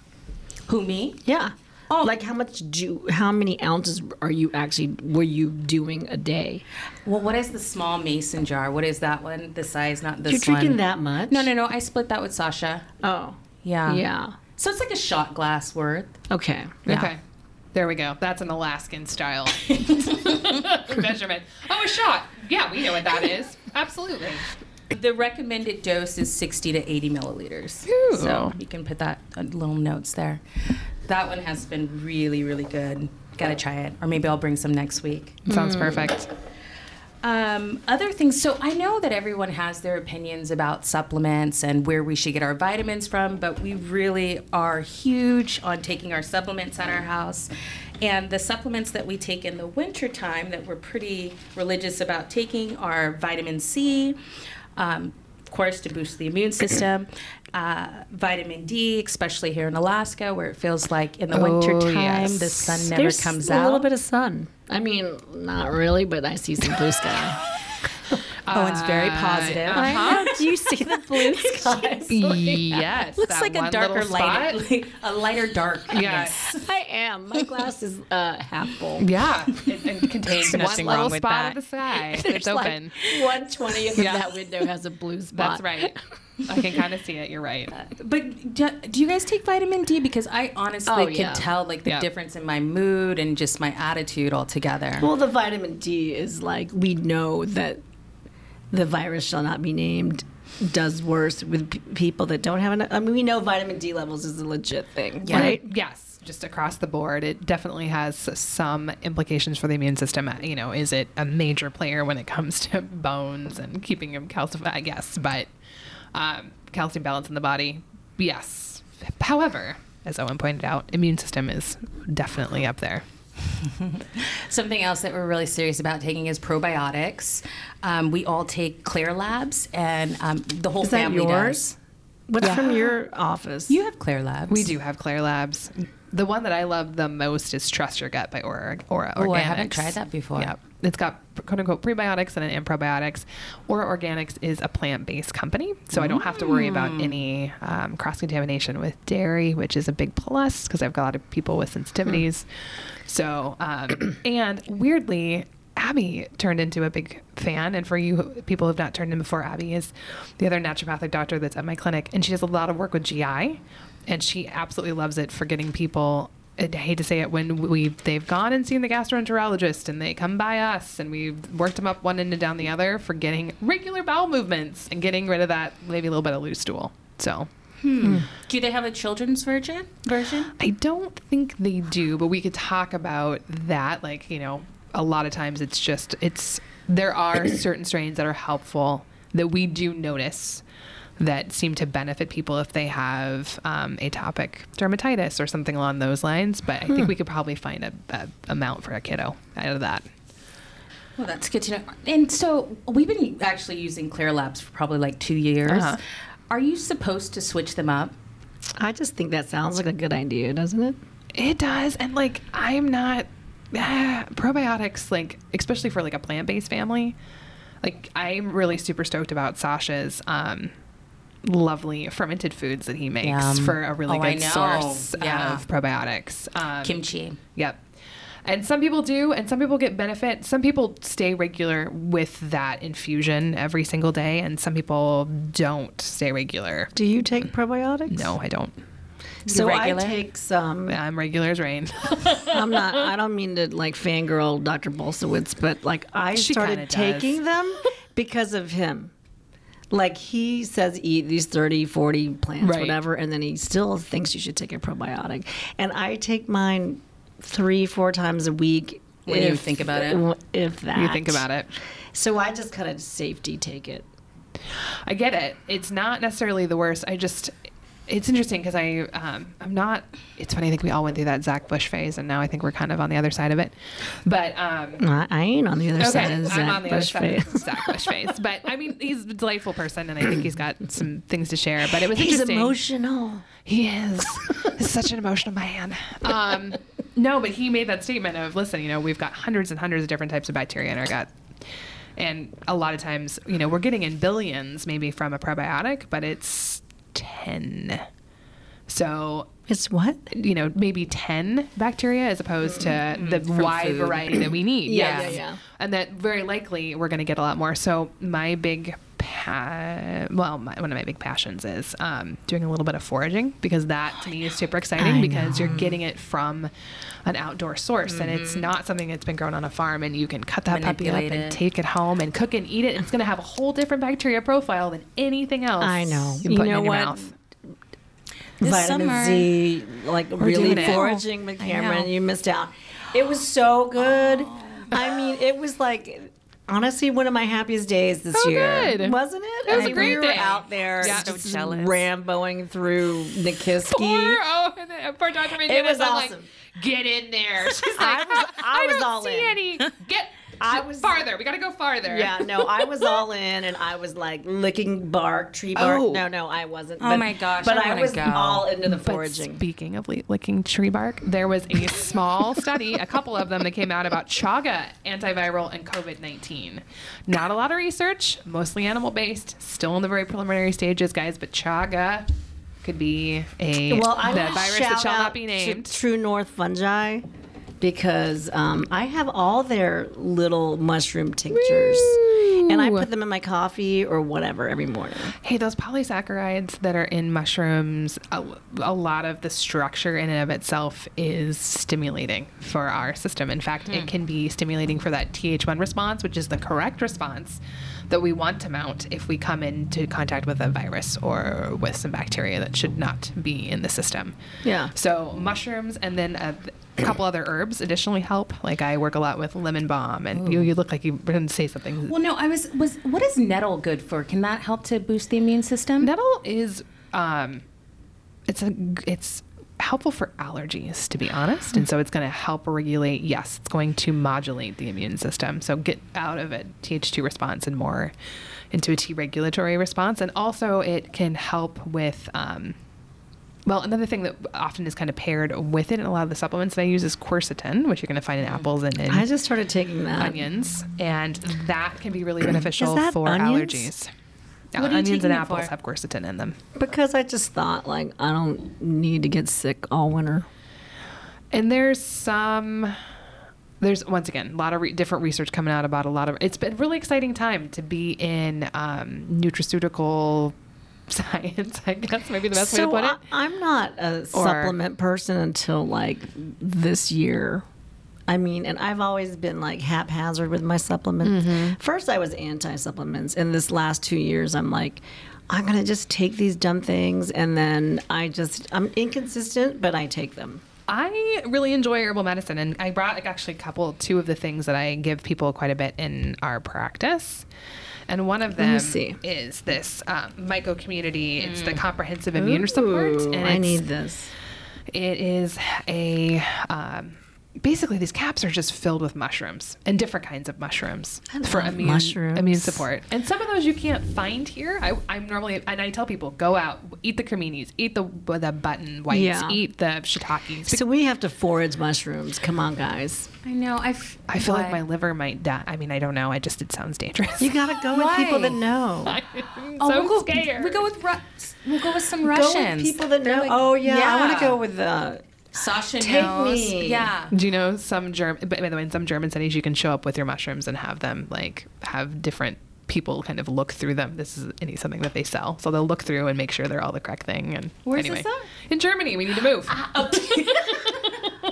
Who me?
Yeah.
Oh.
like how much do? How many ounces are you actually were you doing a day?
Well, what is the small mason jar? What is that one? The size, not this
You're drinking
one.
that much?
No, no, no. I split that with Sasha.
Oh,
Yeah.
yeah.
So it's like a shot glass worth.
Okay.
Yeah.
Okay. There we go. That's an Alaskan style measurement. Oh, a shot. Yeah, we know what that is. Absolutely.
The recommended dose is 60 to 80 milliliters.
Ooh.
So you can put that little notes there. That one has been really, really good. Gotta try it. Or maybe I'll bring some next week.
Sounds perfect.
Um, other things. So I know that everyone has their opinions about supplements and where we should get our vitamins from, but we really are huge on taking our supplements at our house. And the supplements that we take in the wintertime that we're pretty religious about taking are vitamin C, um, of course, to boost the immune system, uh, vitamin D, especially here in Alaska, where it feels like in the
Oh,
wintertime
yes.
the sun never
There's
comes
a
out.
A little bit of sun. I mean, not really, but I see some blue sky.
Owen's very positive.
uh-huh.
Do you see the blue skies?
yes.
Looks
that
like a darker
light, spot.
lighter, a lighter dark.
Yes.
I am. My glass is uh, half full.
Yeah. It, it contains one
nothing
little
wrong with
spot
that.
of the sky.
There's
It's open.
Like one twentieth
Yeah.
of that window has a blue spot.
That's right. I can kind of see it. You're right.
But do, do you guys take vitamin D? Because I honestly
Oh,
could
yeah.
tell like the
Yeah.
difference in my mood and just my attitude altogether.
Well, the vitamin D is like we know that the virus shall not be named does worse with p- people that don't have enough. I mean, we know vitamin D levels is a legit thing,
Yeah.
right?
Yes, just across the board, it definitely has some implications for the immune system. You know, is it a major player when it comes to bones and keeping them calcified? I guess, but um, calcium balance in the body, yes. However, as Owen pointed out, immune system is definitely up there.
Something else that we're really serious about taking is probiotics. Um, we all take Klaire Labs, and um, the whole
Is that
family
yours?
does.
What's from your office?
You have Klaire Labs.
We do have Klaire Labs. The one that I love the most is Trust Your Gut by Ora, Ora
Oh, I haven't tried that before.
Yeah, it's got quote unquote prebiotics and and probiotics. Ora Organics is a plant based company, so I don't have to worry about any um, cross contamination with dairy, which is a big plus because I've got a lot of people with sensitivities. So, um, and weirdly, Abby turned into a big fan. And for you people who have not turned in before, Abby is the other naturopathic doctor that's at my clinic. And she does a lot of work with GI. And she absolutely loves it for getting people. I hate to say it when we they've gone and seen the gastroenterologist and they come by us and we've worked them up one end and down the other for getting regular bowel movements and getting rid of that maybe a little bit of loose stool. So hmm. Hmm.
Do they have a children's version? Version?
I don't think they do, but we could talk about that. Like, you know, a lot of times it's just, it's, there are certain strains that are helpful that we do notice that seem to benefit people if they have um, atopic dermatitis or something along those lines. But I think we could probably find a, a amount for a kiddo out of that.
Well, that's good to know. And so we've been actually using Klaire Labs for probably like two years.
Uh-huh.
Are you supposed to switch them up?
I just think that sounds like a good idea, doesn't it?
It does, and like I'm not ah, probiotics, like especially for like a plant-based family. Like I'm really super stoked about Sasha's um, lovely fermented foods that he makes
Yum.
for a really
Oh,
good source
Yeah.
of probiotics. Um,
Kimchi.
Yep. And some people do, and some people get benefit. Some people stay regular with that infusion every single day, and some people don't stay regular.
Do you take probiotics?
No, I don't.
So I take some.
I'm regular as rain.
I'm not. I don't mean to like fangirl Dr. Bulsiewicz, but like I
She
started taking them because of him. Like he says eat these 30, 40 plants,
Right.
whatever, and then he still thinks you should take a probiotic. And I take mine three, four times a week.
When you think about it.
If that.
you think about it.
So I just kind of safety take it.
I get it. It's not necessarily the worst. I just, it's interesting because I, um, I'm not. It's funny. I think we all went through that Zach Bush phase, and now I think we're kind of on the other side of it. But um,
I, I ain't on the other side of
I'm
Zach
on the other
Bush
side
face.
of Zach Bush phase. But I mean, he's a delightful person, and I think he's got some things to share. But it was
He's
interesting.
emotional.
He is. He's such an emotional man. Um, no, but he made that statement of, listen, you know, we've got hundreds and hundreds of different types of bacteria in our gut. And a lot of times, you know, we're getting in billions maybe from a probiotic, but it's 10. So,
It's what?
you know, maybe 10 bacteria as opposed to the wide
food.
variety that we need.
Yeah,
Yes.
yeah, yeah.
And that very likely we're going to get a lot more. So, my big, pa- well, my, one of my big passions is um, doing a little bit of foraging because that to me is super exciting
I
because you're getting it from an outdoor source and it's mm-hmm. not something that's been grown on a farm and you can cut that puppy up
Manipulate
and
it.
take it home and cook and eat it. It's going to have a whole different bacteria profile than anything else.
I know.
You,
You
put
know
in your
what?
mouth.
This
Vitamin
summer-
Z, like really foraging with
I
Cameron. You missed out. It was so good. I oh. mean, it was like honestly one of my happiest days this
Oh,
year,
good.
wasn't it?
It was
I
a
mean,
great
we were out there,
Yeah.
just
So jealous.
ramboing through Nikiski.
Poor, oh, poor Dr. McGinnis.
It was
I'm like,
awesome.
get in there. She's like,
I was- I was
don't
all
see
in."
any. Get
I was-
farther. We got to go farther.
Yeah, no, I was all in, and I was like licking bark, tree bark.
Oh.
No, no, I wasn't.
Oh my gosh,
But
I
I,
wanna
was
go.
all into the
But
foraging.
speaking of licking tree bark, there was a small study, a couple of them that came out about chaga antiviral and COVID 19. Not a lot of research, mostly animal based, still in the very preliminary stages, guys, but chaga could be a
well, I
the virus
shout
that shall
out
not be named.
True North Fungi because um, I have all their little mushroom tinctures, and I put them in my coffee or whatever every morning.
Hey, those polysaccharides that are in mushrooms, a, a lot of the structure in and of itself is stimulating for our system. In fact, it can be stimulating for that Th1 response, which is the correct response that we want to mount if we come into contact with a virus or with some bacteria that should not be in the system.
Yeah.
So, mushrooms and then a, a couple other herbs additionally help. Like, I work a lot with lemon balm, and you, you look like you were going to say something.
Well, no, I was was. What is nettle good for? Can that help to boost the immune system?
Nettle is um, it's a it's helpful for allergies to be honest and so it's going to help regulate yes it's going to modulate the immune system so get out of a th2 response and more into a t regulatory response and also it can help with um, well, another thing that often is kind of paired with it in a lot of the supplements that I use is quercetin, which you're going to find in apples and in
I just started taking that.
onions, and that can be really beneficial for
onions?
allergies.
What are you
onions and apples
for?
have quercetin in them.
Because I just thought, like, I don't need to get sick all winter.
And there's some, there's once again a lot of re- different research coming out about a lot of. It's been a really exciting time to be in um, nutraceutical science. I guess maybe the best way to put it.
I, I'm not a supplement person until like this year. I mean, and I've always been like haphazard with my supplements.
Mm-hmm.
First, I was anti supplements, and this last two years, I'm like, I'm gonna just take these dumb things, and then I just I'm inconsistent, but I take them.
I really enjoy herbal medicine, and I brought like, actually a couple, two of the things that I give people quite a bit in our practice. And one of them is this um, myco community. It's the comprehensive immune support,
Ooh,
and
I need this.
It is a um, basically these caps are just filled with mushrooms and different kinds of mushrooms for immune
mushrooms.
immune support. And some of those you can't find here. I, I'm normally and I tell people go out, eat the creminis, eat the the button whites,
Yeah.
eat the shiitakes.
So we have to forage mushrooms. Come on, guys.
I know. I. f-
I feel like my liver might die. I mean, I don't know. I just it sounds dangerous.
You gotta go with people that know.
I'm
Oh,
so
we'll go,
scared.
We go with Ru- we'll go with some Russians.
Go
Russians.
with people that know.
like-
oh yeah, yeah, I want to go with uh,
Sasha
Take
knows.
me.
Yeah.
Do you know some German? By the way, in some German cities, you can show up with your mushrooms and have them like have different people kind of look through them. This is any something that they sell, so they'll look through and make sure they're all the correct thing. And
Where's
anyway,
this at?
in Germany, we need to move.
Ah,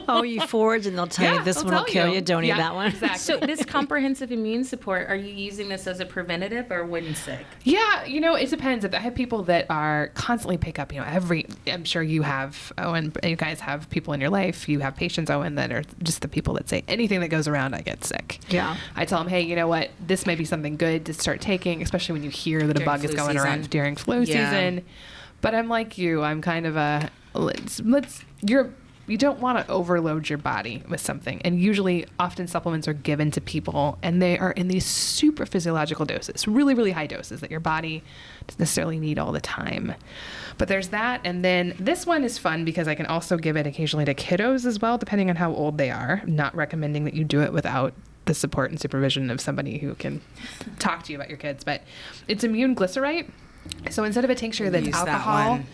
oh, you forage and they'll tell
Yeah,
you this one will kill
you.
you. Don't
Yeah,
eat that one.
exactly.
So this comprehensive immune support, are you using this as a preventative or when sick?
Yeah, you know, it depends. If I have people that are constantly pick up, you know, every. I'm sure you have Owen. You guys have people in your life. You have patients, Owen, that are just the people that say anything that goes around, I get sick.
Yeah.
I tell them, hey, you know what? This may be something good to start taking, especially when you hear that a bug is going
season.
around during flu
Yeah.
season. But I'm like you. I'm kind of a let's let's you're you don't want to overload your body with something. And usually often supplements are given to people and they are in these super physiological doses, really really high doses that your body doesn't necessarily need all the time. But there's that and then this one is fun because I can also give it occasionally to kiddos as well depending on how old they are. I'm not recommending that you do it without the support and supervision of somebody who can talk to you about your kids, but it's immune glycerite. So instead of a tincture that's
Use that
alcohol,
one.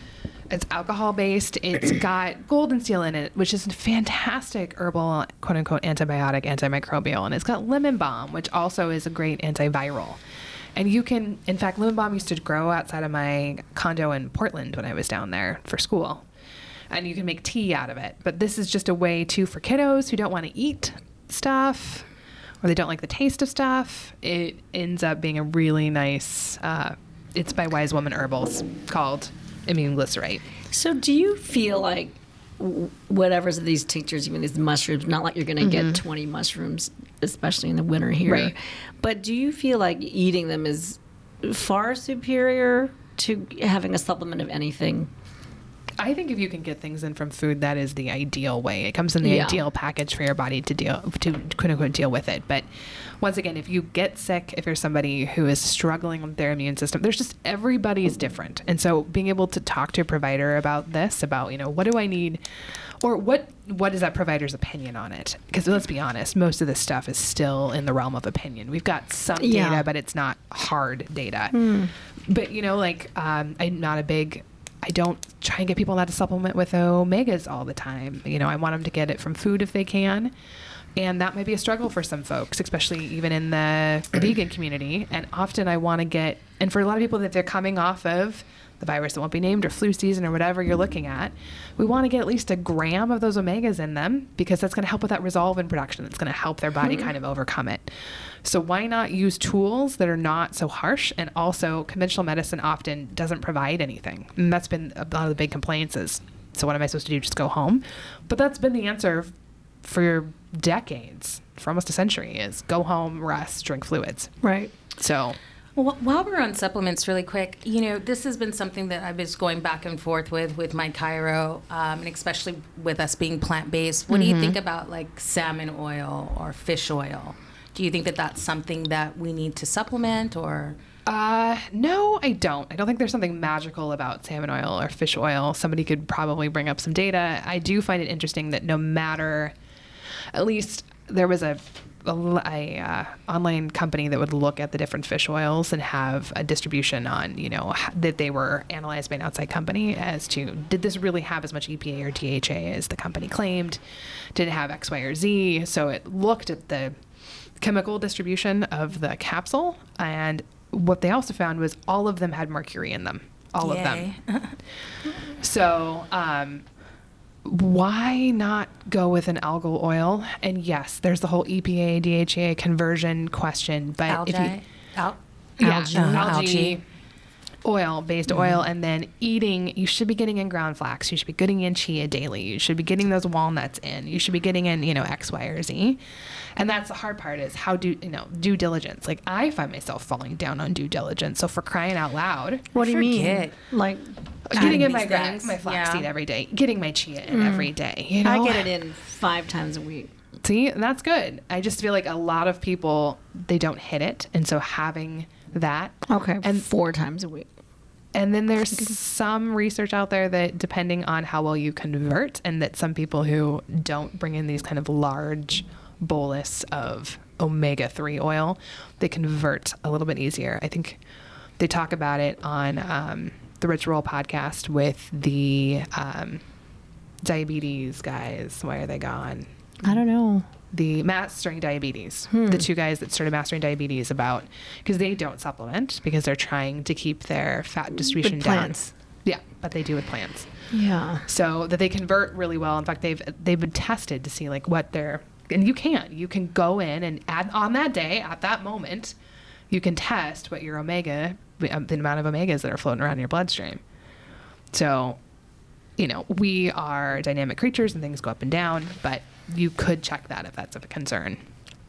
It's alcohol based. It's got golden seal in it, which is a fantastic herbal, quote unquote, antibiotic, antimicrobial. And it's got lemon balm, which also is a great antiviral. And you can, in fact, lemon balm used to grow outside of my condo in Portland when I was down there for school. And you can make tea out of it. But this is just a way to, for kiddos who don't want to eat stuff or they don't like the taste of stuff, it ends up being a really nice, uh, it's by Wise Woman Herbals called Immune Glycerite.
So, do you feel like whatever's these tinctures, even these mushrooms, not like you're going to get mm-hmm. 20 mushrooms, especially in the winter here,
Right.
but do you feel like eating them is far superior to having a supplement of anything?
I think if you can get things in from food, that is the ideal way. It comes in the
Yeah.
ideal package for your body to deal to quote unquote deal with it. But once again, if you get sick, if you're somebody who is struggling with their immune system, there's just everybody is different. And so being able to talk to a provider about this, about, you know, what do I need or what what is that provider's opinion on it? Because let's be honest, most of this stuff is still in the realm of opinion. We've got some
Yeah.
data, but it's not hard data. But you know, like um, I'm not a big. I don't try and get people not to supplement with omegas all the time. You know, I want them to get it from food if they can. And that might be a struggle for some folks, especially even in the vegan community. And often I want to get, and for a lot of people that they're coming off of the virus that won't be named or flu season or whatever you're looking at, we want to get at least a gram of those omegas in them because that's going to help with that resolvin production. It's going to help their body mm-hmm. kind of overcome it. So why not use tools that are not so harsh and also conventional medicine often doesn't provide anything. And that's been a lot of the big complaints is so what am I supposed to do? Just go home? But that's been the answer for decades, for almost a century is go home, rest, drink fluids.
Right.
So
Well, while we're on supplements, really quick, you know, this has been something that I've been going back and forth with with my Cairo, um, and especially with us being plant based. What do you think about like salmon oil or fish oil? Do you think that that's something that we need to supplement or?
Uh, no, I don't. I don't think there's something magical about salmon oil or fish oil. Somebody could probably bring up some data. I do find it interesting that no matter, at least there was a, a, a, uh, online company that would look at the different fish oils and have a distribution on, you know, that they were analyzed by an outside company as to did this really have as much EPA or DHA as the company claimed? Did it have X, Y, or Z? So it looked at the chemical distribution of the capsule and what they also found was all of them had mercury in them all of them so um, why not go with an algal oil and yes there's the whole epa dha conversion question but if you
Algae? Al-
yeah,
Algae. Uh-huh.
algae,
Algae.
Oil based oil mm-hmm. and then eating you should be getting in ground flax. You should be getting in chia daily. You should be getting those walnuts in. You should be getting in you know x y or z. And that's the hard part is how do you know due diligence. Like i find myself falling down on due diligence. So for crying out loud
What do you mean? Like,
getting in my gra-
days,
my flaxseed
yeah.
every day getting my chia in mm. every day you know?
I get it in five times a week.
See, that's good. I just feel like a lot of people they don't hit it, and so having that.
Okay. And four times a week.
and then there's some research out there that depending on how well you convert, and that some people who don't bring in these kind of large bolus of omega three oil, they convert a little bit easier. I think they talk about it on um, the Rich Roll podcast with the um, diabetes guys. Why are they gone?
I don't know.
The mastering diabetes the two guys that started mastering diabetes about because they don't supplement because they're trying to keep their fat distribution down
plants.
Yeah, but they do with plants.
Yeah.
so that they convert really well. In fact, they've they've been tested to see like what they're and you can you can go in and add on that day at that moment, you can test what your omega um, the amount of omegas that are floating around in your bloodstream. So, you know, we are dynamic creatures and things go up and down, but you could check that if that's of a concern.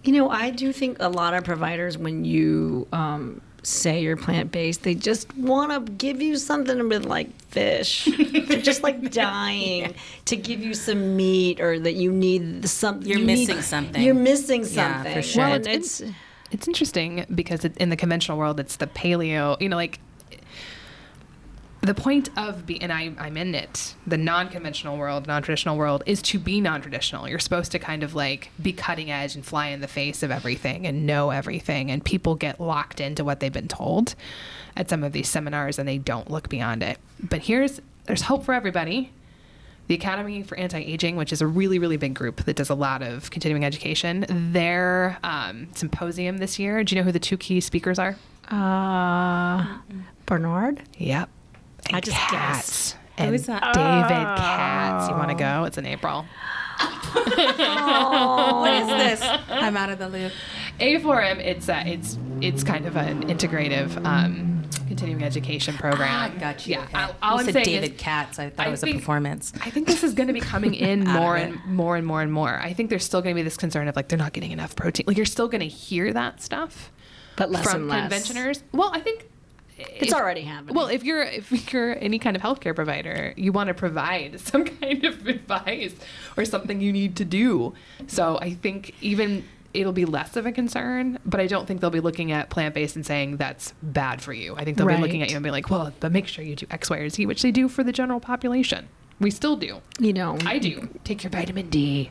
You know, I do think a lot of providers, when you um, say you're plant based, they just want to give you something with like fish. They're just like dying to give you some meat or that you need something.
You're
you need-
missing something.
You're missing something.
Yeah,
something.
for sure.
Well,
Well,
it's,
It's interesting because it, in the conventional world, it's the paleo, you know, like the point of being, and I, I'm in it, the non conventional world, non traditional world, is to be non traditional. You're supposed to kind of like be cutting edge and fly in the face of everything and know everything. And people get locked into what they've been told at some of these seminars and they don't look beyond it. But here's, there's hope for everybody. The Academy for Anti Aging, which is a really, really big group that does a lot of continuing education, their um, symposium this year. Do you know who the two key speakers are?
uh, Barnard?
Yep.
I just
Katz. And
Who is that?
David Katz. You want to go? It's in April.
oh, what is this? I'm out of the loop.
A4M, it's uh, it's it's kind of an integrative um, continuing education program.
Ah, got you.
Yeah.
Okay.
All, all
you
I'm
said
saying
David
is,
Katz. I thought
I
it was a performance.
I think this is going to be coming in more and more and more and more. I think there's still going to be this concern of like they're not getting enough protein. Like you're still going to hear that stuff
But less
from
and less.
conventioners. Well, I think
It's
if-
already happening.
Well, if you're if you're any kind of healthcare provider, you want to provide some kind of advice or something you need to do. So I think even it'll be less of a concern, but I don't think they'll be looking at plant based and saying that's bad for you. I think they'll be looking at you and be like, well, but make sure you do X, Y, or Z, which they do for the general population. We still do.
you know,
I do. Take your vitamin D.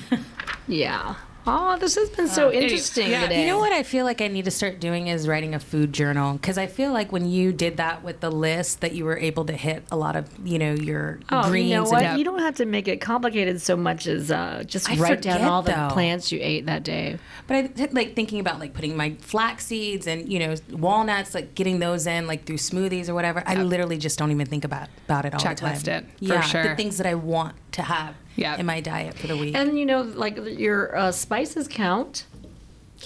yeah. Oh, this has been so
anyway,
interesting
yeah.
today.
You know what I feel like I need to start doing is writing a food journal because I feel like when you did that with the list that you were able to hit a lot of you know your
Oh,
greens
you know
and
what? You don't have to make it complicated so much as uh, just
I
write down all the
though.
plants you ate that day.
But I like thinking about like putting my flax seeds and you know walnuts, like getting those in like through smoothies or whatever. I literally just don't even think about about it all
Checklist
the time.
it, for
yeah,
sure.
the things that I want to have
Yeah.
in my diet for the week.
And you know, like your uh, spices count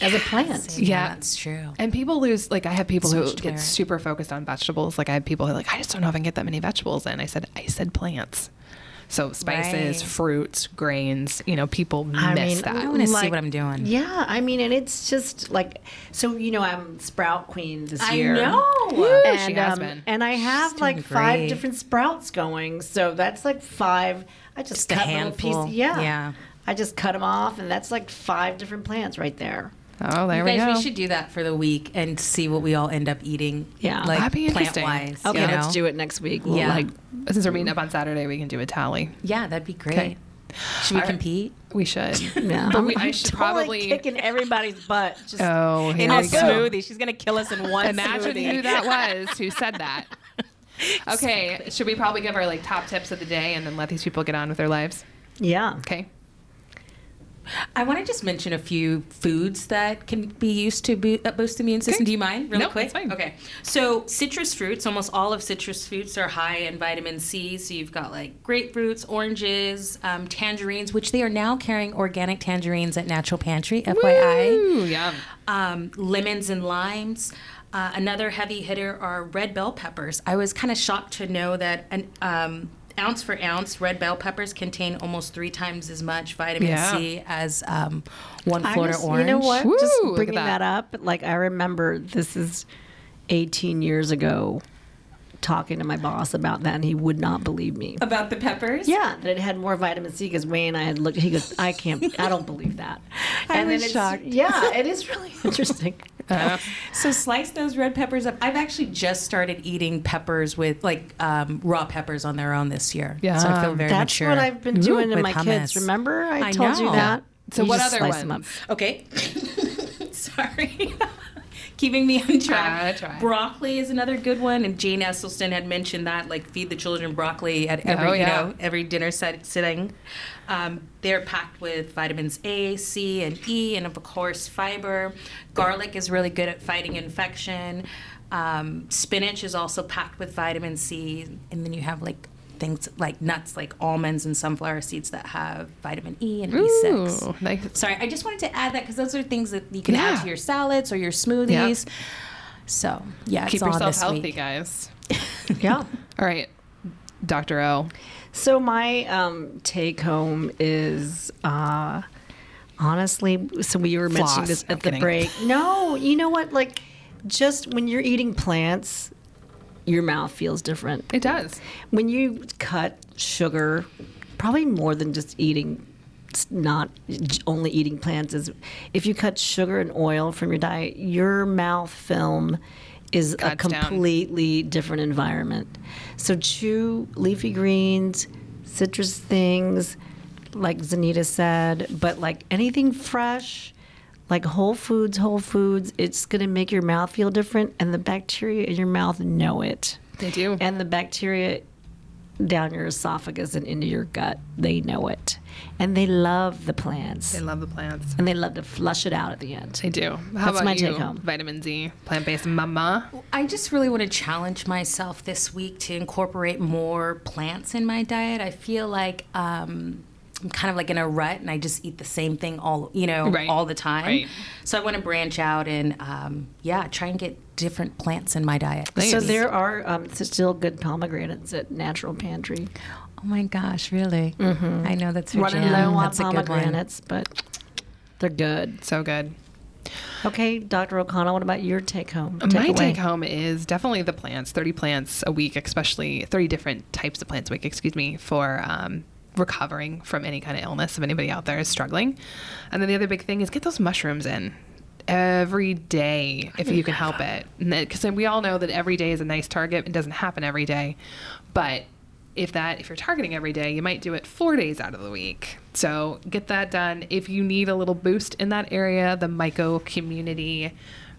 as a plant.
Yeah.
that's true.
And people lose like I have people who get
merit.
super focused on vegetables. Like I have people who are like, I just don't know if I can get that many vegetables in. I said, I said plants. So spices,
Right.
fruits, grains, you know, people
I
miss
mean,
that.
I want to see what I'm doing.
Yeah, I mean, and it's just like so. You know, I'm sprout queen this
I
year.
I know.
Woo,
and,
she has
um,
been.
and I have
She's
like five
great.
different sprouts going. So that's like five. I just,
Just a
cut little
handful.
pieces. Yeah,
Yeah.
I just cut them off, and that's like five different plants right there.
oh, there
You
we
guys,
go.
we should do that for the week and see what we all end up eating.
Yeah.
like
That'd be
plant
interesting.
wise.
Okay,
you
let's do it next week. We'll
Yeah.
like
Since we're meeting up on Saturday, we can do a tally.
Yeah, that'd be great.
Okay.
Should we
All right.
compete?
We should.
Yeah,
But
I'm,
we, I should
totally
probably.
kicking everybody's butt. Just
Oh,
In a
go.
smoothie. She's gonna kill us in one
Imagine
smoothie.
who that was who said that. Okay, should we probably give our like top tips of the day and then let these people get on with their lives?
yeah.
Okay.
I want to just mention a few foods that can be used to bo- uh, boost the immune system.
Okay.
Do you mind, really
No,
quick?
it's fine.
Okay. So citrus fruits, almost all of citrus fruits are high in vitamin C. So you've got like grapefruits, oranges, um, tangerines, which they are now carrying organic tangerines at Natural Pantry. FYI.
Ooh, yum.
um, lemons and limes. Uh, another heavy hitter are red bell peppers. I was kind of shocked to know that an um, ounce for ounce, red bell peppers contain almost three times as much vitamin
Yeah.
C as um, one
I
Florida
just-
orange.
You know what?
Woo,
just bringing
that.
that. up, like I remember this is 18 years ago, talking to my boss about that, and he would not believe me.
About the peppers?
Yeah, that it had more vitamin C because Wayne and I had looked. He goes, "I can't, I don't believe that."
I
and
was
it's,
shocked.
Yeah, it is really interesting.
So slice those red peppers up. I've actually just started eating peppers with like um, raw peppers on their own this year. So I feel
Yum.
very
That's
mature.
what I've been doing to
With
my kids. Remember, I,
I
told you
know.
that.
So
You
what
just
other
slice them
ones?
up.
Okay. Sorry. Keeping me on track.
Try.
Broccoli is another good one, and Jane Esselstyn had mentioned that, like feed the children broccoli at every
Oh,
you know every dinner set, sitting. Um, they're packed with vitamins A, C, and E, and of course fiber. Garlic is really good at fighting infection. Um, spinach is also packed with vitamin C, and then you have like things like nuts, like almonds and sunflower seeds that have vitamin E and B6.
Ooh, nice.
Sorry, I just wanted to add that because those are things that you can add to your salads or your smoothies. So yeah,
Keep
all
yourself
this
healthy,
week.
guys.
Yeah.
All right, Dr. O.
So my um, take home is uh, honestly. So we were mentioning
Floss.
this
I'm
at the
kidding.
break. No, you know what? Like, just when you're eating plants, your mouth feels different.
It does.
When you cut sugar, probably more than just eating. Not only eating plants is if you cut sugar and oil from your diet, your mouth film is a
Cuts down.
completely different environment. So chew leafy greens, citrus things, like Zanita said, but like anything fresh, like whole foods, whole foods, it's gonna make your mouth feel different, and the bacteria in your mouth know it.
They do.
And the bacteria down your esophagus and into your gut, they know it. And they love the plants.
They love the plants.
and they love to flush it out at the end.
They do. How
That's
about
my
you?
take home.
Vitamin Z, plant-based mama.
I just really want to challenge myself this week to incorporate more plants in my diet. I feel like um, I'm kind of like in a rut, and I just eat the same thing all you know
Right.
all the time.
Right.
So I want to branch out and um, yeah, try and get different plants in my diet.
Nice.
So there are um, still good pomegranates at Natural Pantry.
Oh my gosh, really? Mm-hmm. I know that's her
Running
jam.
low on
That's a good
pomegranates, but they're good.
So good.
Okay, Dr. O'Connell, what about your take home?
My
Takeaway?
take home is definitely the plants. Thirty plants a week, especially thirty different types of plants a week. Excuse me for. Um, recovering from any kind of illness if anybody out there is struggling. And then the other big thing is get those mushrooms in every day if you can help it. Because we all know that every day is a nice target it doesn't happen every day. But if that if you're targeting every day you might do it four days out of the week. So get that done. If you need a little boost in that area the myco community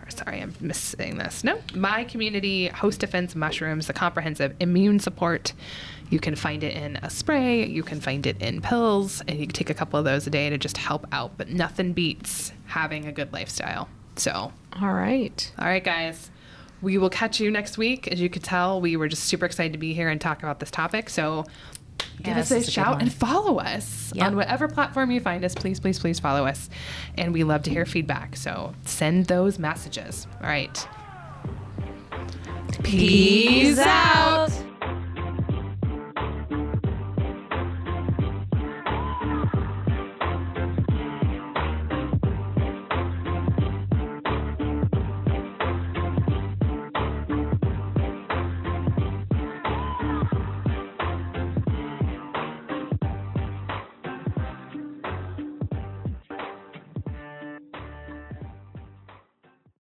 or sorry i'm missing this. No my community host defense mushrooms the comprehensive immune support you can find it in a spray you can find it in pills and you can take a couple of those a day to just help out but nothing beats having a good lifestyle so
All right.
all right, guys. We will catch you next week. As you could tell, we were just super excited to be here and talk about this topic. So give
Yeah,
us a shout and follow us
Yep.
on whatever platform you find us. Please, please, please follow us. And we love to hear feedback. So send those messages. All right. Peace out.